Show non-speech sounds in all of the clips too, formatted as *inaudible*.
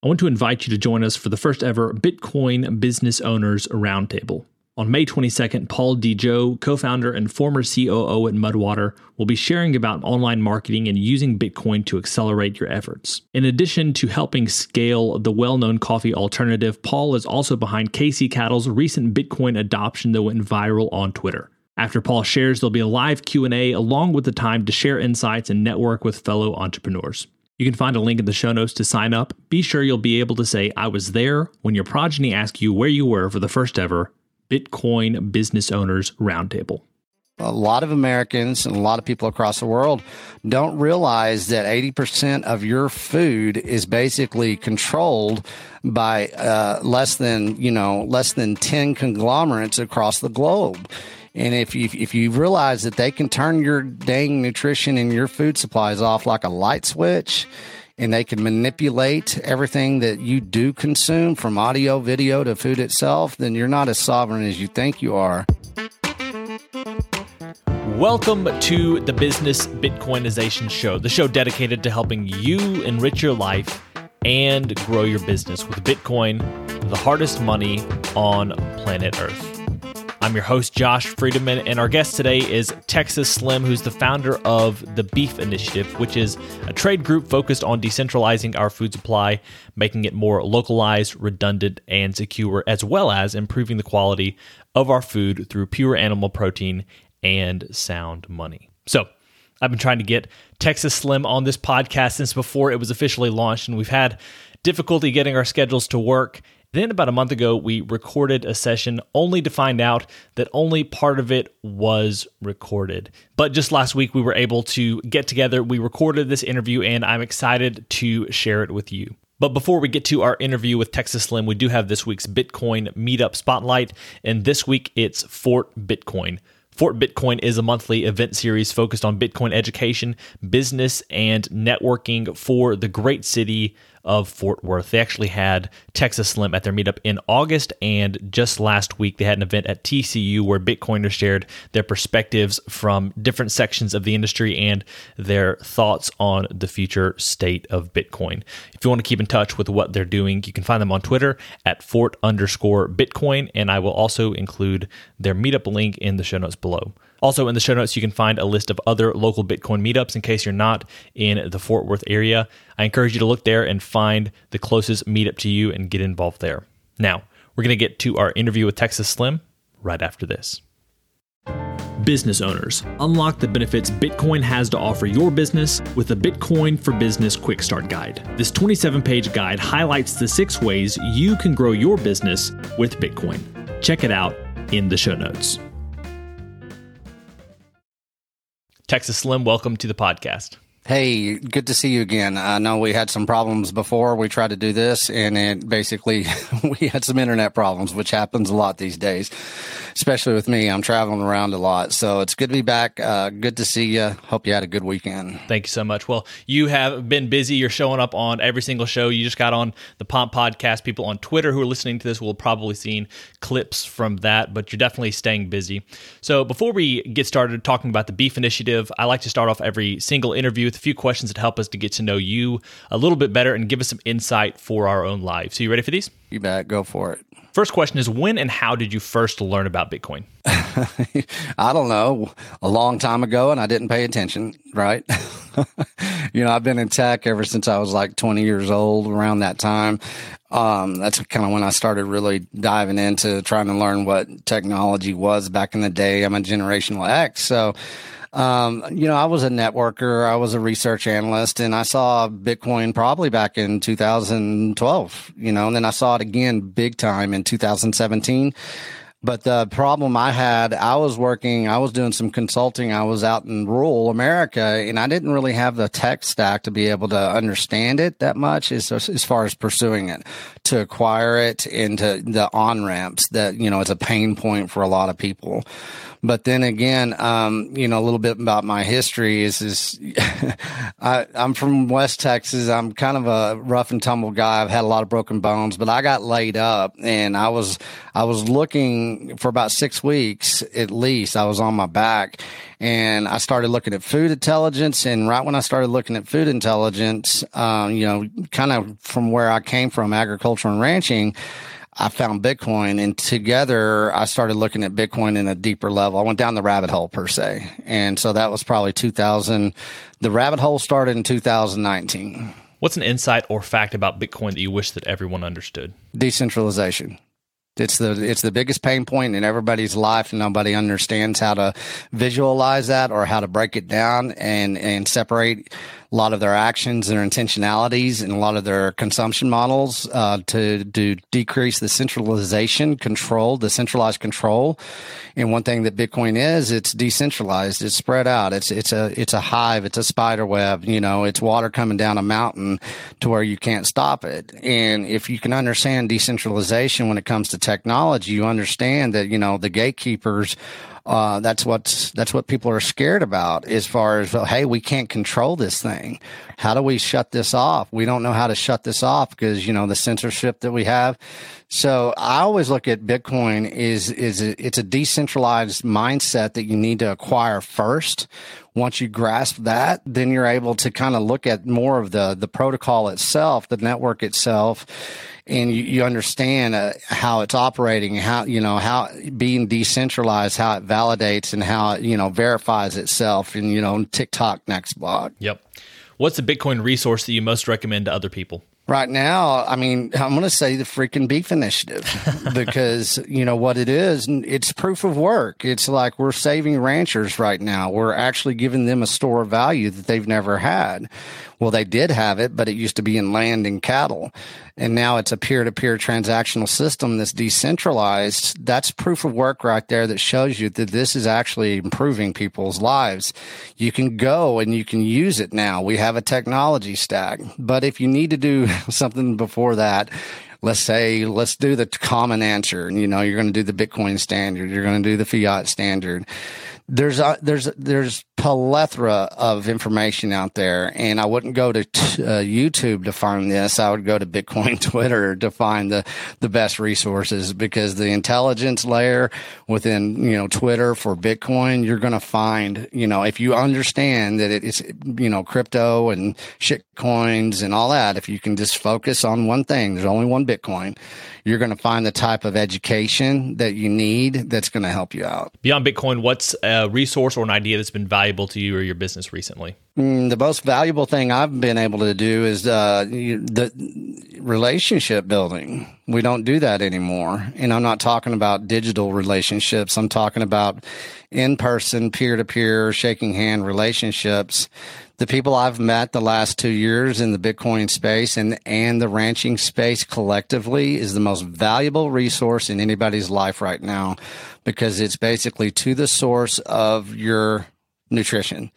I want to invite you to join us for the first ever Bitcoin Business Owners Roundtable. On May 22nd, Paul DeJoe, co founder and former COO at Mudwater, will be sharing about online marketing and using Bitcoin to accelerate your efforts. In addition to helping scale the well known coffee alternative, Paul is also behind K&C Cattle's recent Bitcoin adoption that went viral on Twitter. After Paul shares, there'll be a live Q&A along with the time to share insights and network with fellow entrepreneurs. You can find a link in the show notes to sign up. Be sure you'll be able to say, I was there when your progeny asks you where you were for the first ever Bitcoin Business Owners Roundtable. A lot of Americans and a lot of people across the world don't realize that 80% of your food is basically controlled by uh, less than, you know, less than 10 conglomerates across the globe. And if you, if you realize that they can turn your dang nutrition and your food supplies off like a light switch, and they can manipulate everything that you do consume from audio, video to food itself, then you're not as sovereign as you think you are. Welcome to the Business Bitcoinization Show, the show dedicated to helping you enrich your life and grow your business with Bitcoin, the hardest money on planet Earth. I'm your host, Josh Friedeman, and our guest today is Texas Slim, who's the founder of the Beef Initiative, which is a trade group focused on decentralizing our food supply, making it more localized, redundant, and secure, as well as improving the quality of our food through pure animal protein and sound money. So, I've been trying to get Texas Slim on this podcast since before it was officially launched, and we've had difficulty getting our schedules to work. Then, about a month ago, we recorded a session only to find out that only part of it was recorded. But just last week, we were able to get together. We recorded this interview, and I'm excited to share it with you. But before we get to our interview with Texas Slim, we do have this week's Bitcoin Meetup Spotlight. And this week, it's Fort Bitcoin. Fort Bitcoin is a monthly event series focused on Bitcoin education, business, and networking for the great city of Fort Worth. They actually had Texas Slim at their meetup in August, and just last week they had an event at TCU where Bitcoiners shared their perspectives from different sections of the industry and their thoughts on the future state of Bitcoin. If you want to keep in touch with what they're doing, you can find them on Twitter at Fort underscore Bitcoin, and I will also include their meetup link in the show notes below. Also, in the show notes, you can find a list of other local Bitcoin meetups in case you're not in the Fort Worth area. I encourage you to look there and find the closest meetup to you and get involved there. Now, we're going to get to our interview with Texas Slim right after this. Business owners, unlock the benefits Bitcoin has to offer your business with the Bitcoin for Business Quick Start Guide. This 27 page guide highlights the six ways you can grow your business with Bitcoin. Check it out in the show notes. Texas Slim, welcome to the podcast. Hey, good to see you again. I know we had some problems before we tried to do this, and it basically *laughs* we had some internet problems, which happens a lot these days, especially with me. I'm traveling around a lot, so it's good to be back. Uh, good to see you. Hope you had a good weekend. Thank you so much. Well, you have been busy. You're showing up on every single show. You just got on the Pomp podcast. People on Twitter who are listening to this will probably seen clips from that, but you're definitely staying busy. So before we get started talking about the Beef Initiative, I like to start off every single interview with a few questions that help us to get to know you a little bit better and give us some insight for our own lives. So, you ready for these? You bet. Go for it. First question is when and how did you first learn about Bitcoin? *laughs* I don't know. A long time ago, and I didn't pay attention, right? *laughs* you know, I've been in tech ever since I was like 20 years old, around that time. Um, that's kind of when I started really diving into trying to learn what technology was back in the day. I'm a generational X. So, um, you know, I was a networker, I was a research analyst, and I saw Bitcoin probably back in 2012, you know, and then I saw it again big time in 2017. But the problem I had, I was working, I was doing some consulting. I was out in rural America and I didn't really have the tech stack to be able to understand it that much as, as far as pursuing it, to acquire it into the on ramps that, you know, it's a pain point for a lot of people. But then again, um, you know, a little bit about my history is, is *laughs* I, I'm from West Texas. I'm kind of a rough and tumble guy. I've had a lot of broken bones, but I got laid up and I was, I was looking for about six weeks at least. I was on my back and I started looking at food intelligence. And right when I started looking at food intelligence, um, you know, kind of from where I came from, agriculture and ranching, I found Bitcoin and together I started looking at Bitcoin in a deeper level. I went down the rabbit hole per se. And so that was probably 2000. The rabbit hole started in 2019. What's an insight or fact about Bitcoin that you wish that everyone understood? Decentralization. It's the it's the biggest pain point in everybody's life, and nobody understands how to visualize that or how to break it down and and separate a lot of their actions, and their intentionalities, and a lot of their consumption models uh, to to decrease the centralization control, the centralized control. And one thing that Bitcoin is, it's decentralized, it's spread out, it's it's a it's a hive, it's a spider web. You know, it's water coming down a mountain to where you can't stop it. And if you can understand decentralization when it comes to technology, you understand that you know the gatekeepers uh, that's what that's what people are scared about as far as hey we can't control this thing. How do we shut this off? We don't know how to shut this off because you know the censorship that we have. So i always look at bitcoin is is a, it's a decentralized mindset that you need to acquire first. Once you grasp that then you're able to kind of look at more of the the protocol itself the network itself and you, you understand uh, how it's operating, how you know how being decentralized, how it validates and how it you know verifies itself, and you know tick tock next block. Yep. What's the Bitcoin resource that you most recommend to other people? Right now, I mean, I'm going to say the freaking beef initiative *laughs* because, you know, what it is, it's proof of work. It's like we're saving ranchers right now. We're actually giving them a store of value that they've never had. Well, they did have it, but it used to be in land and cattle. And now it's a peer to peer transactional system that's decentralized. That's proof of work right there that shows you that this is actually improving people's lives. You can go and you can use it now. We have a technology stack. But if you need to do *laughs* something before that, let's say let's do the common answer you know you're going to do the bitcoin standard you're going to do the fiat standard there's a, there's there's plethora of information out there, and I wouldn't go to t- uh, YouTube to find this. I would go to Bitcoin *laughs* Twitter to find the the best resources because the intelligence layer within you know Twitter for Bitcoin, you're going to find you know if you understand that it's you know crypto and shit coins and all that. If you can just focus on one thing, there's only one Bitcoin you're going to find the type of education that you need that's going to help you out. Beyond Bitcoin, what's a resource or an idea that's been valuable to you or your business recently? Mm, the most valuable thing I've been able to do is uh, the relationship building. We don't do that anymore. And I'm not talking about digital relationships. I'm talking about in person, peer to peer, shaking hand relationships the people I've met the last two years in the Bitcoin space and, and the ranching space collectively is the most valuable resource in anybody's life right now because it's basically to the source of your nutrition.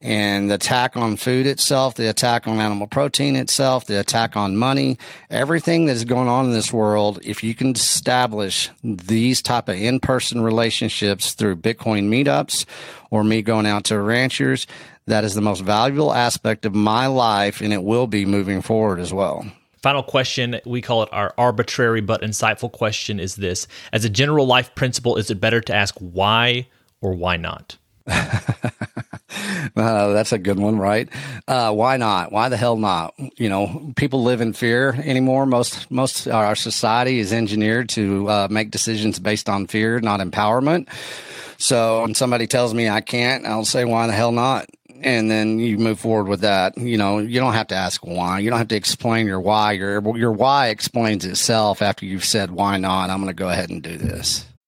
And the attack on food itself, the attack on animal protein itself, the attack on money, everything that's going on in this world, if you can establish these type of in-person relationships through Bitcoin meetups or me going out to ranchers, that is the most valuable aspect of my life, and it will be moving forward as well. Final question, we call it our arbitrary but insightful question is this As a general life principle, is it better to ask why or why not? *laughs* uh, that's a good one, right? Uh, why not? Why the hell not? You know, people live in fear anymore. Most most our society is engineered to uh, make decisions based on fear, not empowerment. So when somebody tells me I can't, I'll say, why the hell not? and then you move forward with that. You know, you don't have to ask why. You don't have to explain your why. Your your why explains itself after you've said why not. I'm going to go ahead and do this.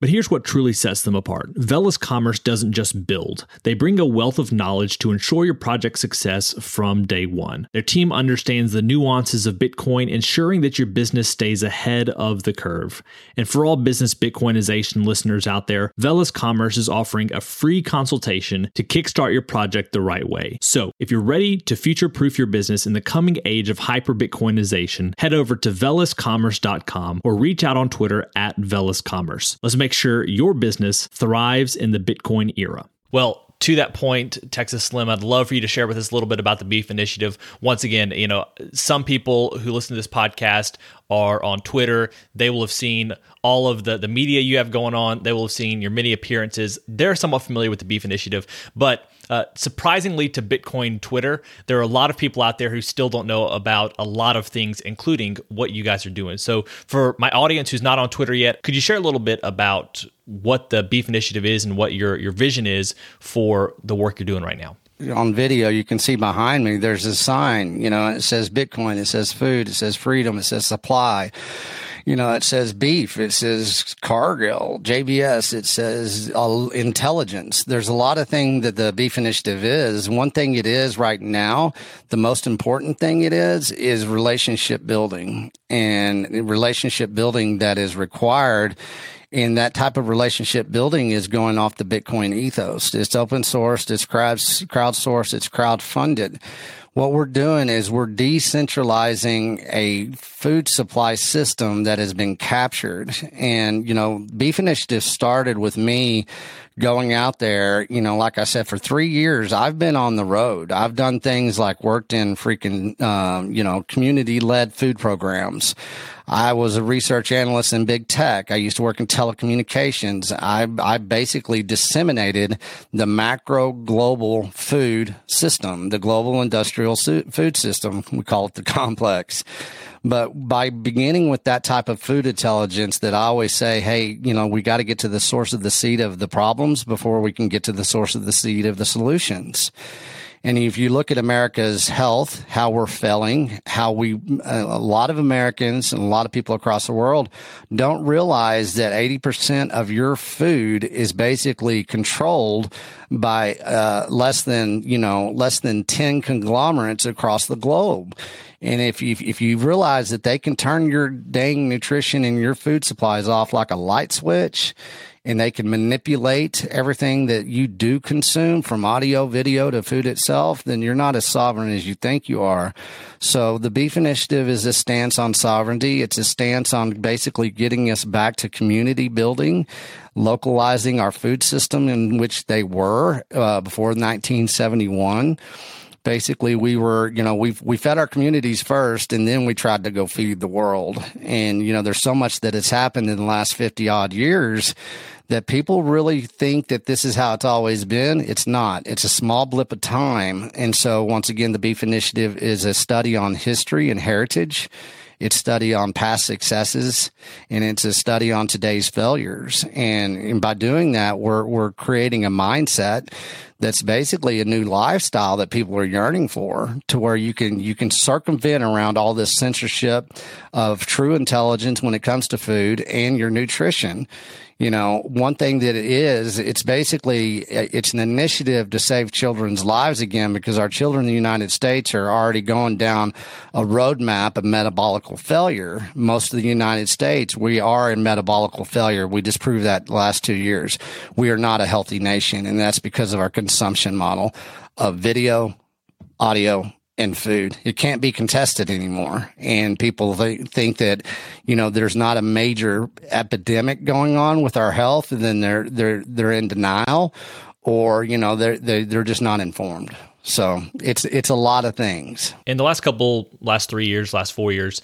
But here's what truly sets them apart Velas Commerce doesn't just build, they bring a wealth of knowledge to ensure your project's success from day one. Their team understands the nuances of Bitcoin, ensuring that your business stays ahead of the curve. And for all business Bitcoinization listeners out there, Velas Commerce is offering a free consultation to kickstart your project the right way. So if you're ready to future proof your business in the coming age of hyper Bitcoinization, head over to velascommerce.com or reach out on Twitter at velascommerce. Let's make make sure your business thrives in the Bitcoin era. Well, to that point, Texas Slim, I'd love for you to share with us a little bit about the Beef Initiative. Once again, you know, some people who listen to this podcast are on Twitter. They will have seen all of the, the media you have going on. They will have seen your many appearances. They're somewhat familiar with the Beef Initiative, but uh, surprisingly to Bitcoin Twitter, there are a lot of people out there who still don't know about a lot of things, including what you guys are doing. So, for my audience who's not on Twitter yet, could you share a little bit about what the Beef Initiative is and what your your vision is for the work you're doing right now? on video, you can see behind me, there's a sign, you know, it says Bitcoin, it says food, it says freedom, it says supply you know, it says beef, it says Cargill, JBS, it says uh, intelligence. There's a lot of things that the beef initiative is. One thing it is right now, the most important thing it is, is relationship building and relationship building that is required and that type of relationship building is going off the Bitcoin ethos. It's open sourced, it's crowdsourced, it's crowd funded what we're doing is we're decentralizing a food supply system that has been captured. And, you know, Beef Initiative started with me going out there, you know, like I said, for three years, I've been on the road. I've done things like worked in freaking, um, you know, community led food programs. I was a research analyst in big tech. I used to work in telecommunications. I, I basically disseminated the macro global food system, the global industrial food system. We call it the *laughs* complex. But by beginning with that type of food intelligence that I always say, hey, you know, we got to get to the source of the seed of the problems before we can get to the source of the seed of the solutions. And if you look at America's health, how we're failing, how we, a lot of Americans and a lot of people across the world don't realize that 80% of your food is basically controlled by uh, less than, you know, less than 10 conglomerates across the globe. And if you, if you realize that they can turn your dang nutrition and your food supplies off like a light switch, and they can manipulate everything that you do consume from audio, video to food itself, then you're not as sovereign as you think you are. So the Beef Initiative is a stance on sovereignty. It's a stance on basically getting us back to community building, localizing our food system in which they were uh, before 1971 basically we were, you know, we we fed our communities first and then we tried to go feed the world. And, you know, there's so much that has happened in the last 50 odd years that people really think that this is how it's always been. It's not. It's a small blip of time. And so once again, the Beef Initiative is a study on history and heritage. It's study on past successes and it's a study on today's failures. And, and by doing that, we're, we're creating a mindset that's basically a new lifestyle that people are yearning for to where you can you can circumvent around all this censorship of true intelligence when it comes to food and your nutrition you know one thing that it is it's basically uh, it's an initiative to save children's lives again because our children in the united states are already going down a roadmap of metabolical failure. Most of the united states we are in metabolical failure. We just proved that last two years. We are not a healthy nation and that's because of our consumption model of video, audio, and food. It can't be contested anymore. And people th- think that, you know, there's not a major epidemic going on with our health and then they're, they're, they're in denial or, you know, they're, they're, they're just not informed. So it's it's a lot of things. In the last couple, last three years, last four years,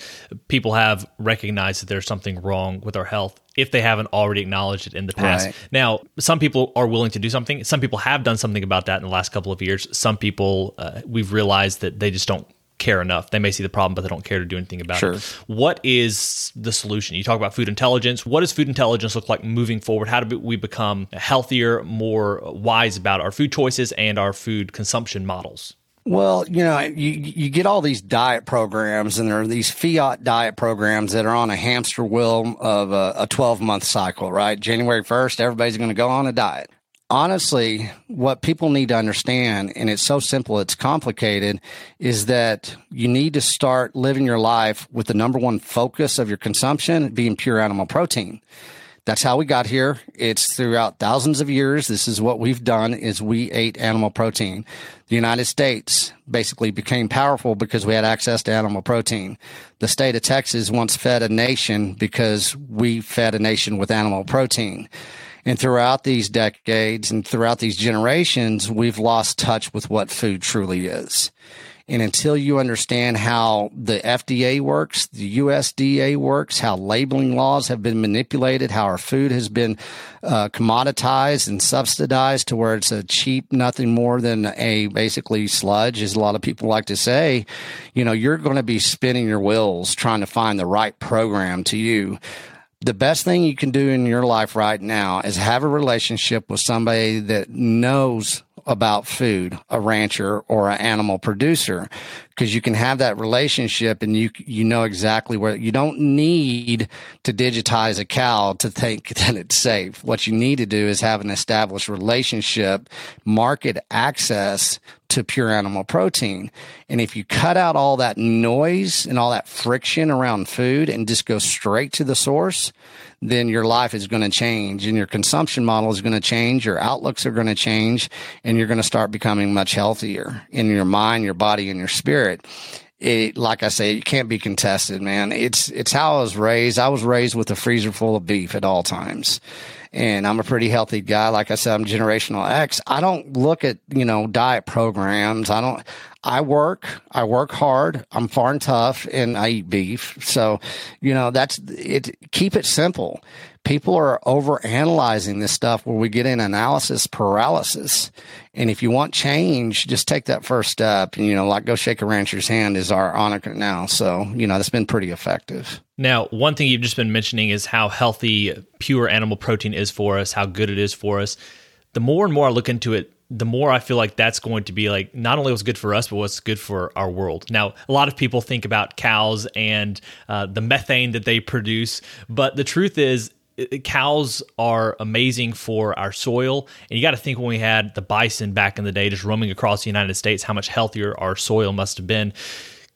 people have recognized that there's something wrong with our health if they haven't already acknowledged it in the past. Right. Now, some people are willing to do something. Some people have done something about that in the last couple of years. Some people, uh, we've realized that they just don't care enough. They may see the problem, but they don't care to do anything about sure. it. What is the solution? You talk about food intelligence. What does food intelligence look like moving forward? How do we become healthier, more wise about our food choices and our food consumption models? Well, you know, you you get all these diet programs, and there are these fiat diet programs that are on a hamster wheel of a, 12 month cycle, right? January 1st, everybody's going to go on a diet honestly, what people need to understand, and it's so simple, it's complicated, is that you need to start living your life with the number one focus of your consumption being pure animal protein. That's how we got here. It's throughout thousands of years. This is what we've done is we ate animal protein. The United States basically became powerful because we had access to animal protein. The state of Texas once fed a nation because we fed a nation with animal protein. And throughout these decades and throughout these generations, we've lost touch with what food truly is. And until you understand how the FDA works, the USDA works, how labeling laws have been manipulated, how our food has been uh, commoditized and subsidized to where it's a cheap, nothing more than a basically sludge, as a lot of people like to say, you know, you're going to be spinning your wheels trying to find the right program to you the best thing you can do in your life right now is have a relationship with somebody that knows about food, a rancher or an animal producer, because you can have that relationship and you you know exactly where you don't need to digitize a cow to think *laughs* that it's safe. What you need to do is have an established relationship, market access to pure animal protein. And if you cut out all that noise and all that friction around food and just go straight to the source, then your life is going to change and your consumption model is going to change. Your outlooks are going to change and you're going to start becoming much healthier in your mind, your body, and your spirit. It, like I say, it can't be contested, man. It's, it's how I was raised. I was raised with a freezer full of beef at all times and I'm a pretty healthy guy. Like I said, I'm generational X. I don't look at, you know, diet programs. I don't, I work, I work hard. I'm far and tough and I eat beef. So, you know, that's it. Keep it simple. People are over analyzing this stuff where we get in analysis paralysis. And if you want change, just take that first step. And, you know, like go shake a rancher's hand is our honor now. So, you know, that's been pretty effective. Now, one thing you've just been mentioning is how healthy pure animal protein is for us, how good it is for us. The more and more I look into it, the more I feel like that's going to be like not only what's good for us, but what's good for our world. Now, a lot of people think about cows and uh, the methane that they produce, but the truth is, cows are amazing for our soil. And you got to think when we had the bison back in the day just roaming across the United States, how much healthier our soil must have been.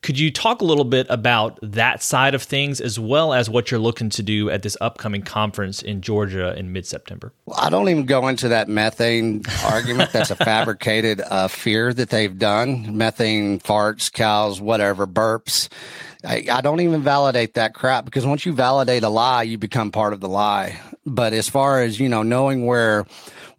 Could you talk a little bit about that side of things as well as what you're looking to do at this upcoming conference in Georgia in mid September? Well, I don't even go into that methane *laughs* argument. That's a fabricated uh, fear that they've done. Methane, farts, cows, whatever, burps. I, I don't even validate that crap because once you validate a lie, you become part of the lie. But as far as, you know, knowing where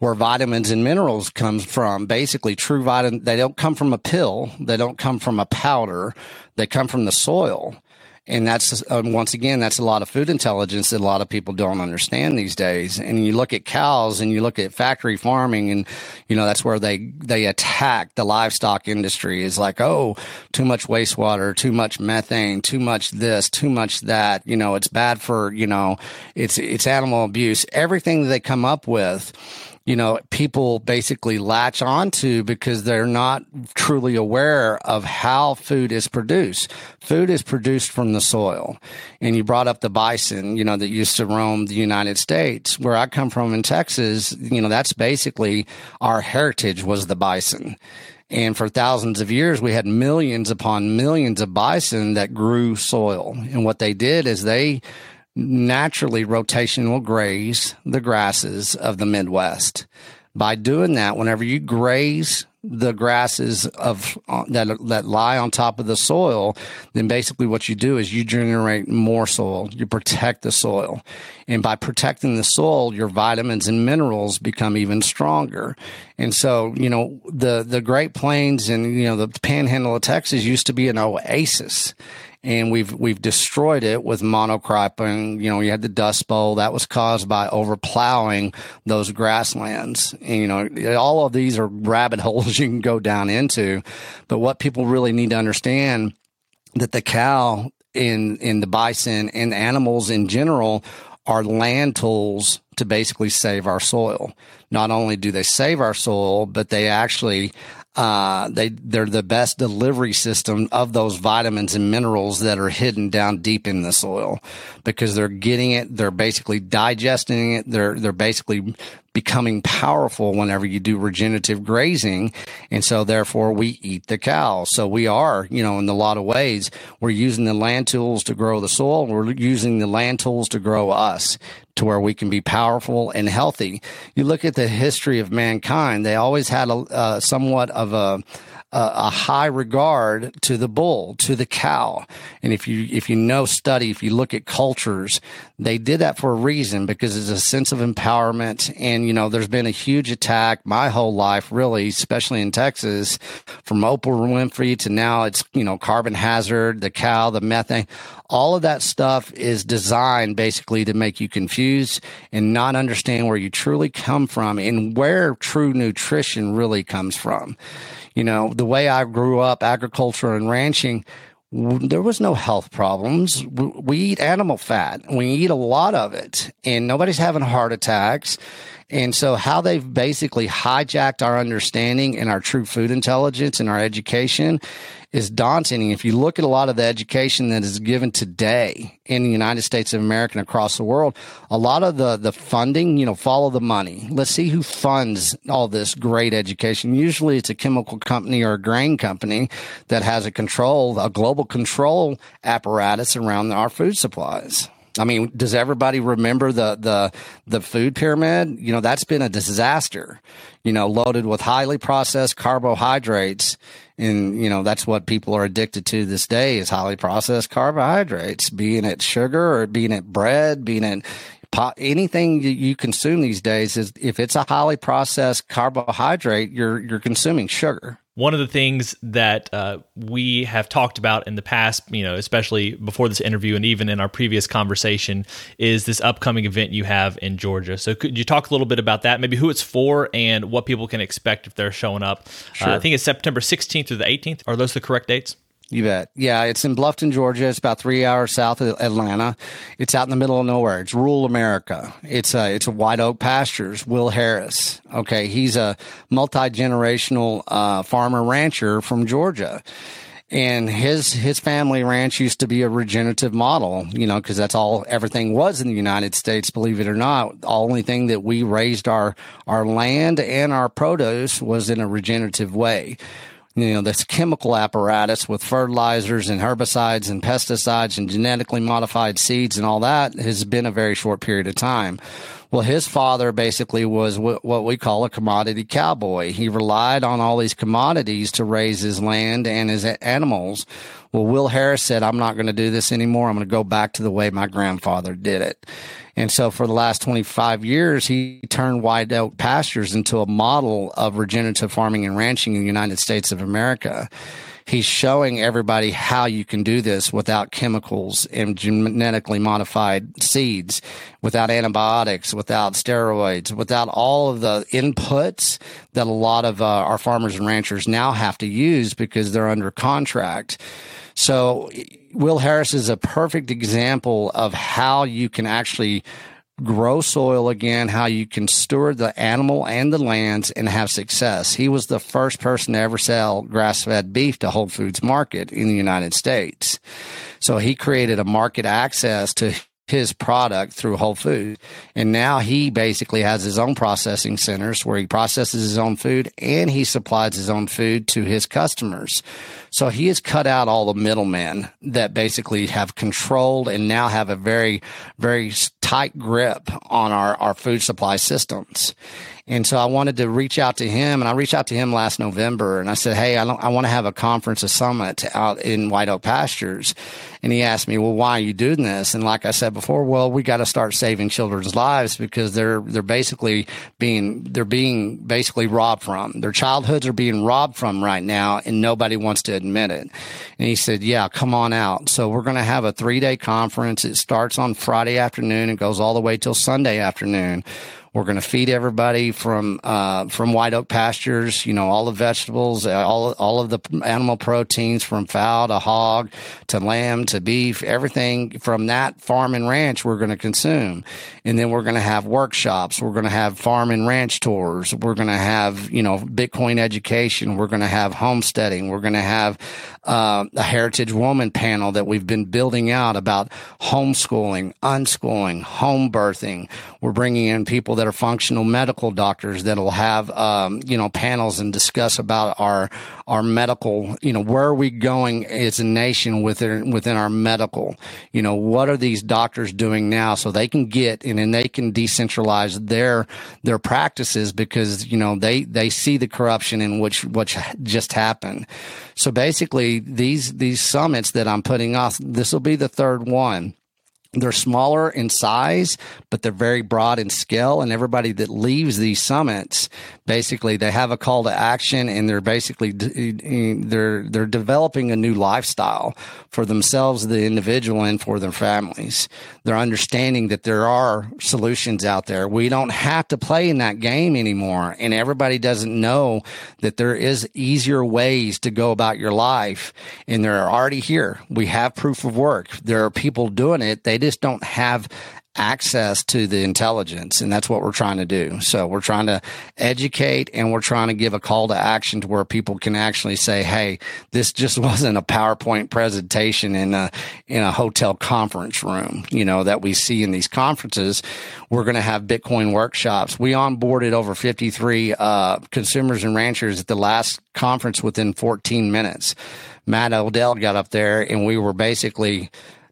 where vitamins and minerals comes from. Basically, true vitamin, they don't come from a pill. They don't come from a powder. They come from the soil. And that's, um, once again, that's a lot of food intelligence that a lot of people don't understand these days. And you look at cows and you look at factory farming and, you know, that's where they, they attack the livestock industry is like, oh, too much wastewater, too much methane, too much this, too much that. You know, it's bad for, you know, it's, it's animal abuse. Everything that they come up with you know, people basically latch onto because they're not truly aware of how food is produced. Food is produced from the soil. And you brought up the bison, you know, that used to roam the United States. Where I come from in Texas, you know, that's basically our heritage was the bison. And for thousands of years, we had millions upon millions of bison that grew soil. And what they did is they naturally rotation will graze the grasses of the Midwest. By doing that, whenever you graze the grasses of uh, that that lie on top of the soil, then basically what you do is you generate more soil. You protect the soil, and by protecting the soil, your vitamins and minerals become even stronger. And so, you know, the the Great Plains and you know the Panhandle of Texas used to be an oasis and we've we've destroyed it with monocropping. You know, you had the Dust Bowl that was caused by overplowing those grasslands. And, you know, all of these are rabbit *laughs* holes you can go down into. But what people really need to understand that the cow in in the bison and animals in general are land tools to basically save our soil. Not only do they save our soil, but they actually uh, they they're the best delivery system of those vitamins and minerals that are hidden down deep in the soil because they're getting it. They're basically digesting it. They're they're basically becoming powerful whenever you do regenerative grazing. And so therefore we eat the cow. So we are, you know, in a lot of ways, we're using the land tools to grow the soil. We're using the land tools to grow us to where we can be powerful and healthy. You look at the history of mankind, they always had a uh, somewhat of a a, high regard to the bull, to the cow. And if you, if you know study, if you look at cultures, they did that for a reason because it's a sense of empowerment. And, you know, there's been a huge attack my whole life, really, especially in Texas, from Oprah Winfrey to now it's, you know, carbon hazard, the cow, the methane. All of that stuff is designed basically to make you confused and not understand where you truly come from and where true nutrition really comes from. You know, the way I grew up, agriculture and ranching, there was no health problems. We eat animal fat. We eat a lot of it and nobody's having heart attacks. And so how they've basically hijacked our understanding and our true food intelligence and our education is daunting. If you look at a lot of the education that is given today in the United States of America and across the world, a lot of the, the funding, you know, follow the money. Let's see who funds all this great education. Usually it's a chemical company or a grain company that has a control, a global control apparatus around our food supplies. I mean, does everybody remember the the the food pyramid? You know, that's been a disaster. You know, loaded with highly processed carbohydrates, and you know that's what people are addicted to this day is highly processed carbohydrates, being it sugar or being it bread, being it pot, anything you consume these days is if it's a highly processed carbohydrate, you're you're consuming sugar. One of the things that uh, we have talked about in the past, you know, especially before this interview and even in our previous conversation, is this upcoming event you have in Georgia. So, could you talk a little bit about that? Maybe who it's for and what people can expect if they're showing up? Sure. Uh, I think it's September 16th through the 18th. Are those the correct dates? You bet. Yeah, it's in Bluffton, Georgia. It's about three hours south of Atlanta. It's out in the middle of nowhere. It's rural America. It's a it's a white oak pastures. Will Harris. Okay, he's a multi generational uh, farmer rancher from Georgia, and his his family ranch used to be a regenerative model. You know, because that's all everything was in the United States. Believe it or not, the only thing that we raised our our land and our produce was in a regenerative way you know, this chemical apparatus with fertilizers and herbicides and pesticides and genetically modified seeds and all that has been a very short period of time. Well, his father basically was what we call a commodity cowboy. He relied on all these commodities to raise his land and his animals. Well, Will Harris said, I'm not going to do this anymore. I'm going to go back to the way my grandfather did it. And so for the last 25 years, he turned White Oak Pastures into a model of regenerative farming and ranching in the United States of America. He's showing everybody how you can do this without chemicals and genetically modified seeds, without antibiotics, without steroids, without all of the inputs that a lot of uh, our farmers and ranchers now have to use because they're under contract. So Will Harris is a perfect example of how you can actually grow soil again, how you can steward the animal and the lands and have success. He was the first person to ever sell grass fed beef to Whole Foods Market in the United States. So he created a market access to his product through Whole Foods. And now he basically has his own processing centers where he processes his own food and he supplies his own food to his customers. So he has cut out all the middlemen that basically have controlled and now have a very, very tight grip on our, our food supply systems. And so I wanted to reach out to him and I reached out to him last November and I said, Hey, I, I want to have a conference, a summit out in White Oak Pastures. And he asked me, well, why are you doing this? And like I said before, well, we got to start saving children's lives because they're, they're basically being, they're being basically robbed from. Their childhoods are being robbed from right now and nobody wants to admit it. And he said, yeah, come on out. So we're going to have a three day conference. It starts on Friday afternoon and goes all the way till Sunday afternoon. We're going to feed everybody from uh, from white oak pastures. You know, all the vegetables, uh, all all of the animal proteins from fowl to hog to lamb to beef, everything from that farm and ranch we're going to consume. And then we're going to have workshops. We're going to have farm and ranch tours. We're going to have you know Bitcoin education. We're going to have homesteading. We're going to have uh, a heritage woman panel that we've been building out about homeschooling, unschooling, home birthing. We're bringing in people that are functional medical doctors that'll have, um, you know, panels and discuss about our, our medical, you know, where are we going as a nation within, within our medical? You know, what are these doctors doing now so they can get and then they can decentralize their, their practices because, you know, they, they see the corruption in which, which just happened. So basically these, these summits that I'm putting off, this will be the third one they're smaller in size, but they're very broad in scale. And everybody that leaves these summits, basically, they have a call to action, and they're basically they're they're developing a new lifestyle for themselves, the individual, and for their families. They're understanding that there are solutions out there. We don't have to play in that game anymore, and everybody doesn't know that there is easier ways to go about your life, and they're already here. We have proof of work. There are people doing it. They just don't have access to the intelligence and that's what we're trying to do. So we're trying to educate and we're trying to give a call to action to where people can actually say hey this just *laughs* wasn't a powerpoint presentation in a in a hotel conference room you know that we see in these conferences. We're going to have bitcoin workshops. We onboarded over 53 uh, consumers and ranchers at the last conference within 14 minutes. Matt odell got up there and we were basically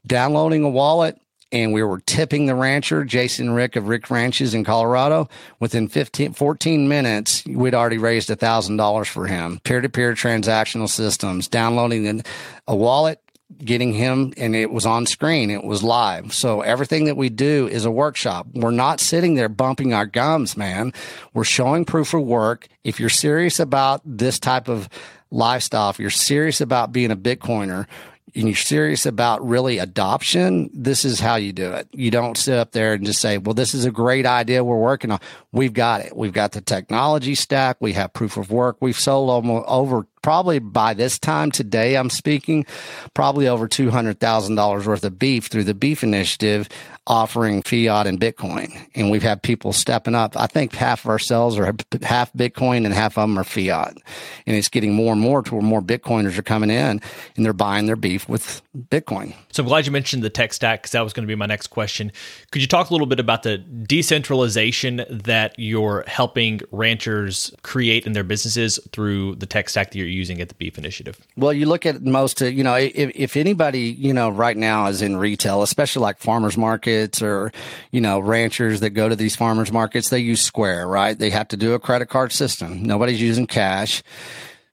downloading a wallet and we were tipping the rancher, Jason Rick of Rick Ranches in Colorado. Within 15, 14 minutes, we'd already raised $1,000 for him. Peer to peer transactional systems, downloading a wallet, getting him, and it was on screen. It was live. So everything that we do is a workshop. We're not sitting there bumping our gums, man. We're showing proof of work. If you're serious about this type of lifestyle, if you're serious about being a Bitcoiner, and you're serious about really adoption, this is how you do it. You don't sit up there and just say, well, this is a great idea we're working on. We've got it. We've got the technology stack. We have proof of work. We've sold over probably by this time today, I'm speaking, probably over $200,000 worth of beef through the beef initiative offering fiat and Bitcoin. And we've had people stepping up. I think half of our sales are half Bitcoin and half of them are fiat. And it's getting more and more to where more Bitcoiners are coming in and they're buying their beef with Bitcoin. So I'm glad you mentioned the tech stack because that was going to be my next question. Could you talk a little bit about the decentralization that you're helping ranchers create in their businesses through the tech stack that you're using at the Beef Initiative? Well, you look at most, uh, you know, if, if anybody, you know, right now is in retail, especially like farmers markets or, you know, ranchers that go to these farmers markets, they use Square, right? They have to do a credit card system. Nobody's using cash.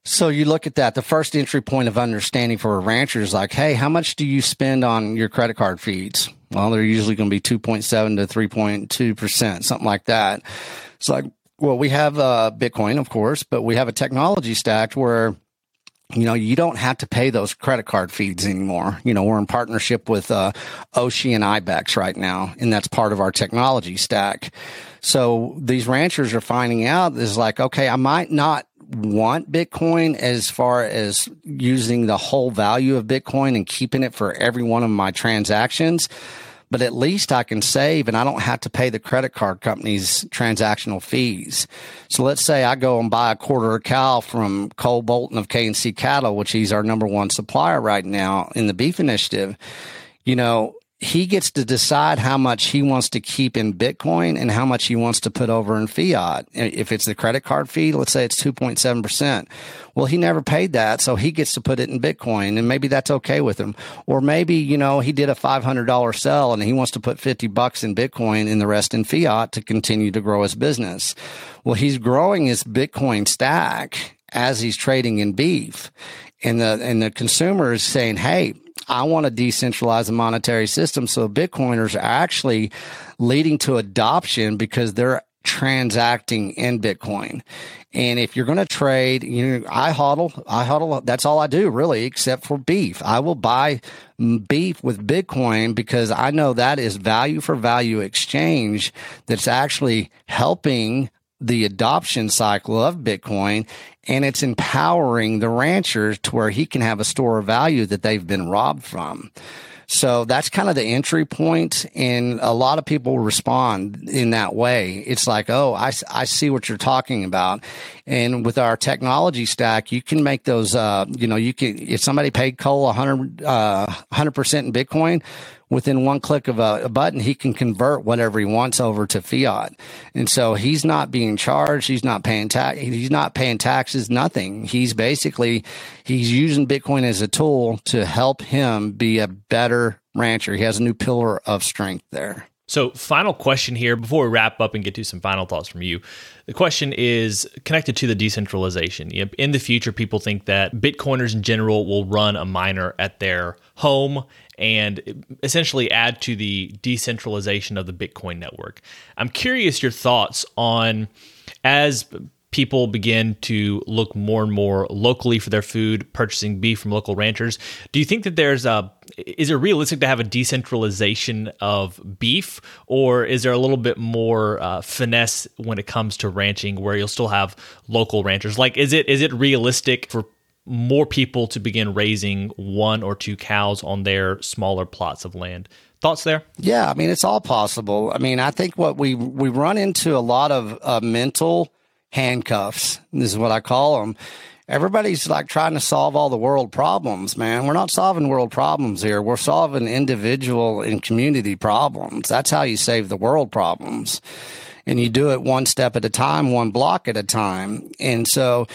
So you look at that. The first entry point of understanding for a rancher is like, hey, how much do you spend on your credit card fees? Well, they're usually going to be 2.7 to 3.2%, something like that. It's like, well, we have uh, Bitcoin, of course, but we have a technology stack where you know, you don't have to pay those credit card fees anymore. You know, we're in partnership with uh, and Ibex right now, and that's part of our technology stack. So these ranchers are finding out is like, okay, I might not want Bitcoin as far as using the whole value of Bitcoin and keeping it for every one of my transactions. But at least I can save and I don't have to pay the credit card company's transactional fees. So let's say I go and buy a quarter of cow from Cole Bolton of K&C Cattle, which he's our number one supplier right now in the beef initiative. You know, he gets to decide how much he wants to keep in Bitcoin and how much he wants to put over in fiat. If it's the credit card fee, let's say it's 2.7%. Well, he never paid that. So he gets to put it in Bitcoin and maybe that's okay with him. Or maybe, you know, he did a $500 sell and he wants to put 50 bucks in Bitcoin and the rest in fiat to continue to grow his business. Well, he's growing his Bitcoin stack as he's trading in beef. And the, and the consumer is saying, Hey, I want to decentralize the monetary system. So Bitcoiners are actually leading to adoption because they're transacting in Bitcoin. And if you're going to trade, you know, I hodl, I hodl. That's all I do really, except for beef. I will buy beef with Bitcoin because I know that is value for value exchange that's actually helping the adoption cycle of Bitcoin and it's empowering the ranchers to where he can have a store of value that they've been robbed from. So that's kind of the entry point, and a lot of people respond in that way. It's like, oh, I, I see what you're talking about. And with our technology stack, you can make those, uh, you know, you can, if somebody paid Cole 100, uh, 100% in Bitcoin, within one click of a, a, button, he can convert whatever he wants over to fiat. And so he's not being charged. He's not paying tax. He's not paying taxes, nothing. He's basically, he's using Bitcoin as a tool to help him be a better rancher. He has a new pillar of strength there. So, final question here before we wrap up and get to some final thoughts from you. The question is connected to the decentralization. In the future, people think that Bitcoiners in general will run a miner at their home and essentially add to the decentralization of the Bitcoin network. I'm curious your thoughts on as people begin to look more and more locally for their food, purchasing beef from local ranchers. Do you think that there's a is it realistic to have a decentralization of beef, or is there a little bit more uh, finesse when it comes to ranching, where you'll still have local ranchers? Like, is it is it realistic for more people to begin raising one or two cows on their smaller plots of land? Thoughts there? Yeah, I mean it's all possible. I mean, I think what we we run into a lot of uh, mental handcuffs. This is what I call them. Everybody's like trying to solve all the world problems, man. We're not solving world problems here. We're solving individual and community problems. That's how you save the world problems. And you do it one step at a time, one block at a time. And so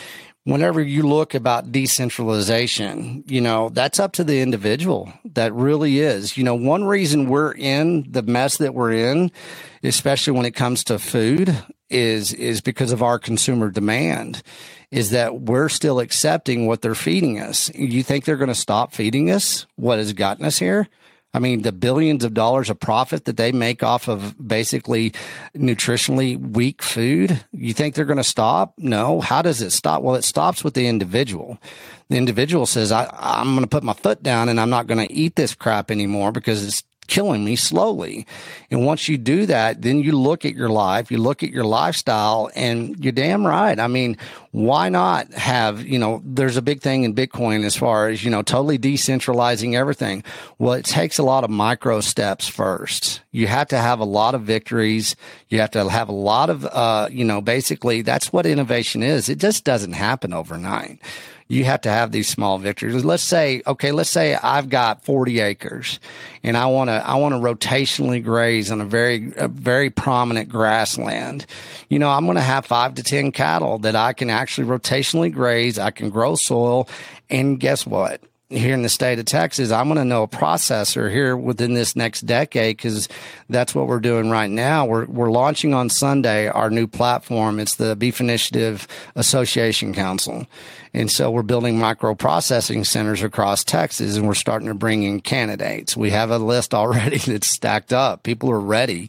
whenever you look about decentralization, you know, that's up to the individual. That really is. You know, one reason we're in the mess that we're in, especially when it comes to food, is is because of our consumer demand is that we're still accepting what they're feeding us. You think they're going to stop feeding us what has gotten us here? I mean, the billions of dollars of profit that they make off of basically nutritionally weak food, you think they're going to stop? No. How does it stop? Well, it stops with the individual. The individual says, I, am going to put my foot down and I'm not going to eat this crap anymore because it's killing me slowly. And once you do that, then you look at your life, you look at your lifestyle, and you're damn right. I mean, why not have, you know, there's a big thing in Bitcoin as far as, you know, totally decentralizing everything. Well, it takes a lot of micro steps first. You have to have a lot of victories. You have to have a lot of, uh, you know, basically that's what innovation is. It just doesn't happen overnight you have to have these small victories. Let's say, okay, let's say I've got 40 acres and I want to, I want to rotationally graze on a very, a very prominent grassland. You know, I'm going to have five to 10 cattle that I can actually rotationally graze. I can grow soil. And guess what? Here in the state of Texas, I'm going to know a processor here within this next decade because that's what we're doing right now. We're, we're launching on Sunday our new platform. It's the Beef Initiative Association Council. And so we're building microprocessing centers across Texas and we're starting to bring in candidates. We have a list already *laughs* that's stacked up. People are ready.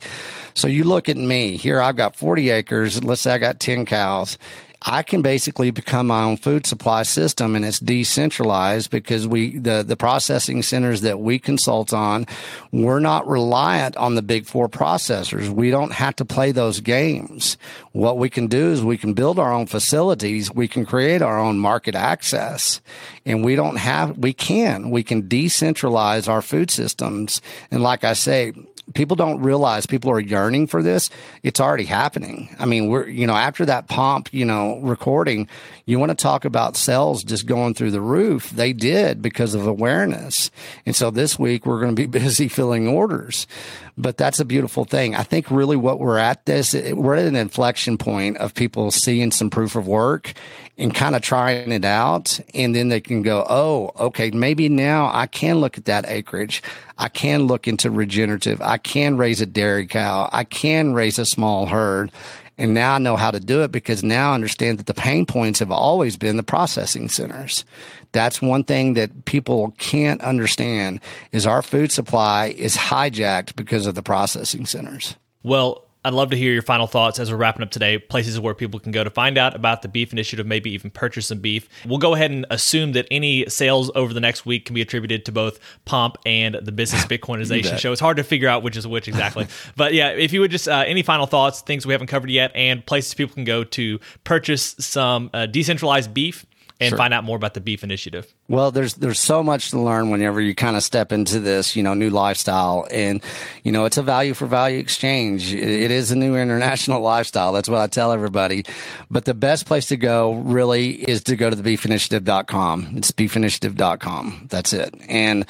So you look at me here. I've got 40 acres. Let's say I got 10 cows I can basically become my own food supply system and it's decentralized because we, the, the processing centers that we consult on, we're not reliant on the big four processors. We don't have to play those games. What we can do is we can build our own facilities. We can create our own market access and we don't have, we can, we can decentralize our food systems. And like I say, people don't realize people are yearning for this. It's already happening. I mean, we're, you know, after that pomp, you know, recording, you want to talk about sales just going through the roof. They did because of awareness. And so this week we're going to be *laughs* busy filling orders. But that's a beautiful thing. I think really what we're at this, we're at an inflection point of people seeing some proof of work and kind of trying it out. And then they can go, Oh, okay, maybe now I can look at that acreage. I can look into regenerative. I can raise a dairy cow. I can raise a small herd. And now I know how to do it because now I understand that the pain points have always been the processing centers. That's one thing that people can't understand is our food supply is hijacked because of the processing centers. Well, I'd love to hear your final thoughts as we're wrapping up today. Places where people can go to find out about the beef initiative, maybe even purchase some beef. We'll go ahead and assume that any sales over the next week can be attributed to both Pomp and the Business *laughs* Bitcoinization show. It's hard to figure out which is which exactly. *laughs* but yeah, if you would just, uh, any final thoughts, things we haven't covered yet, and places people can go to purchase some uh, decentralized beef and sure. find out more about the beef initiative. Well, there's there's so much to learn whenever you kind of step into this, you know, new lifestyle, and you know, it's a value for value exchange. it is a new international *laughs* lifestyle. That's what I tell everybody. But the best place to go really is to go to the beefinitiative.com. It's beefinitiative.com. That's it. And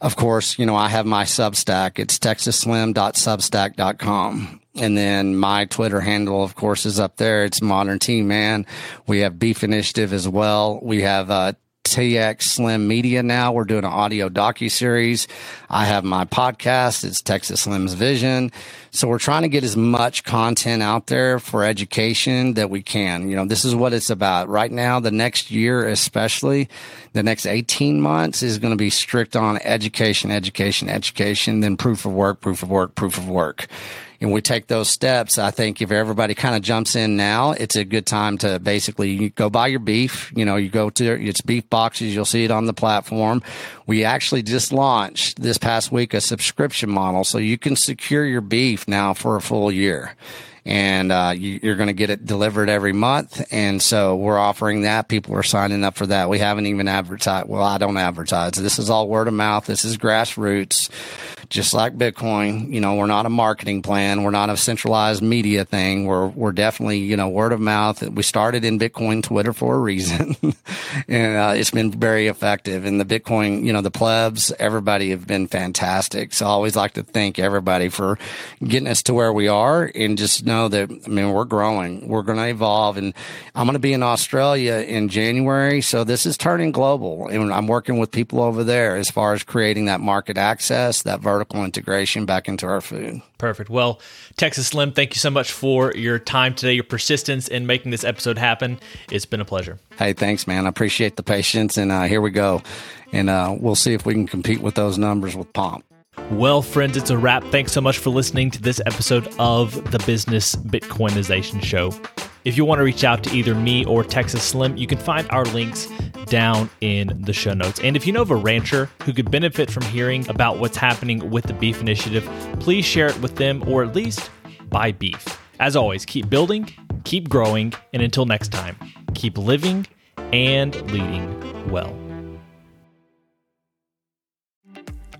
of course, you know, I have my Substack. It's texasslim.substack.com. And then my Twitter handle, of course, is up there. It's Modern T Man. We have Beef Initiative as well. We have uh, TX Slim Media now. We're doing an audio docu series. I have my podcast. It's Texas Slim's Vision. So we're trying to get as much content out there for education that we can. You know, this is what it's about right now. The next year, especially the next 18 months is going to be strict on education, education, education, then proof of work, proof of work, proof of work and we take those steps, I think if everybody kind of jumps in now, it's a good time to basically go buy your beef. You know, you go to it's beef boxes. You'll see it on the platform. We actually just launched this past week a subscription model, so you can secure your beef now for a full year and uh, you, are going to get it delivered every month. And so we're offering that. People are signing up for that. We haven't even advertised. Well, I don't advertise. This is all word of mouth. This is grassroots just like Bitcoin, you know, we're not a marketing plan. We're not a centralized media thing. We're, we're definitely, you know, word of mouth. We started in Bitcoin Twitter for a reason *laughs* and uh, it's been very effective. And the Bitcoin, you know, the plebs, everybody have been fantastic. So I always like to thank everybody for getting us to where we are and just know that, I mean, we're growing. We're going to evolve and I'm going to be in Australia in January. So this is turning global and I'm working with people over there as far as creating that market access, that vertical vertical integration back into our food. Perfect. Well, Texas Slim, thank you so much for your time today, your persistence in making this episode happen. It's been a pleasure. Hey, thanks, man. I appreciate the patience, and uh, here we go. And uh, we'll see if we can compete with those numbers with Pomp. Well, friends, it's a wrap. Thanks so much for listening to this episode of the Business Bitcoinization Show. If you want to reach out to either me or Texas Slim, you can find our links down in the show notes. And if you know of a rancher who could benefit from hearing about what's happening with the beef initiative, please share it with them or at least buy beef. As always, keep building, keep growing, and until next time, keep living and leading well.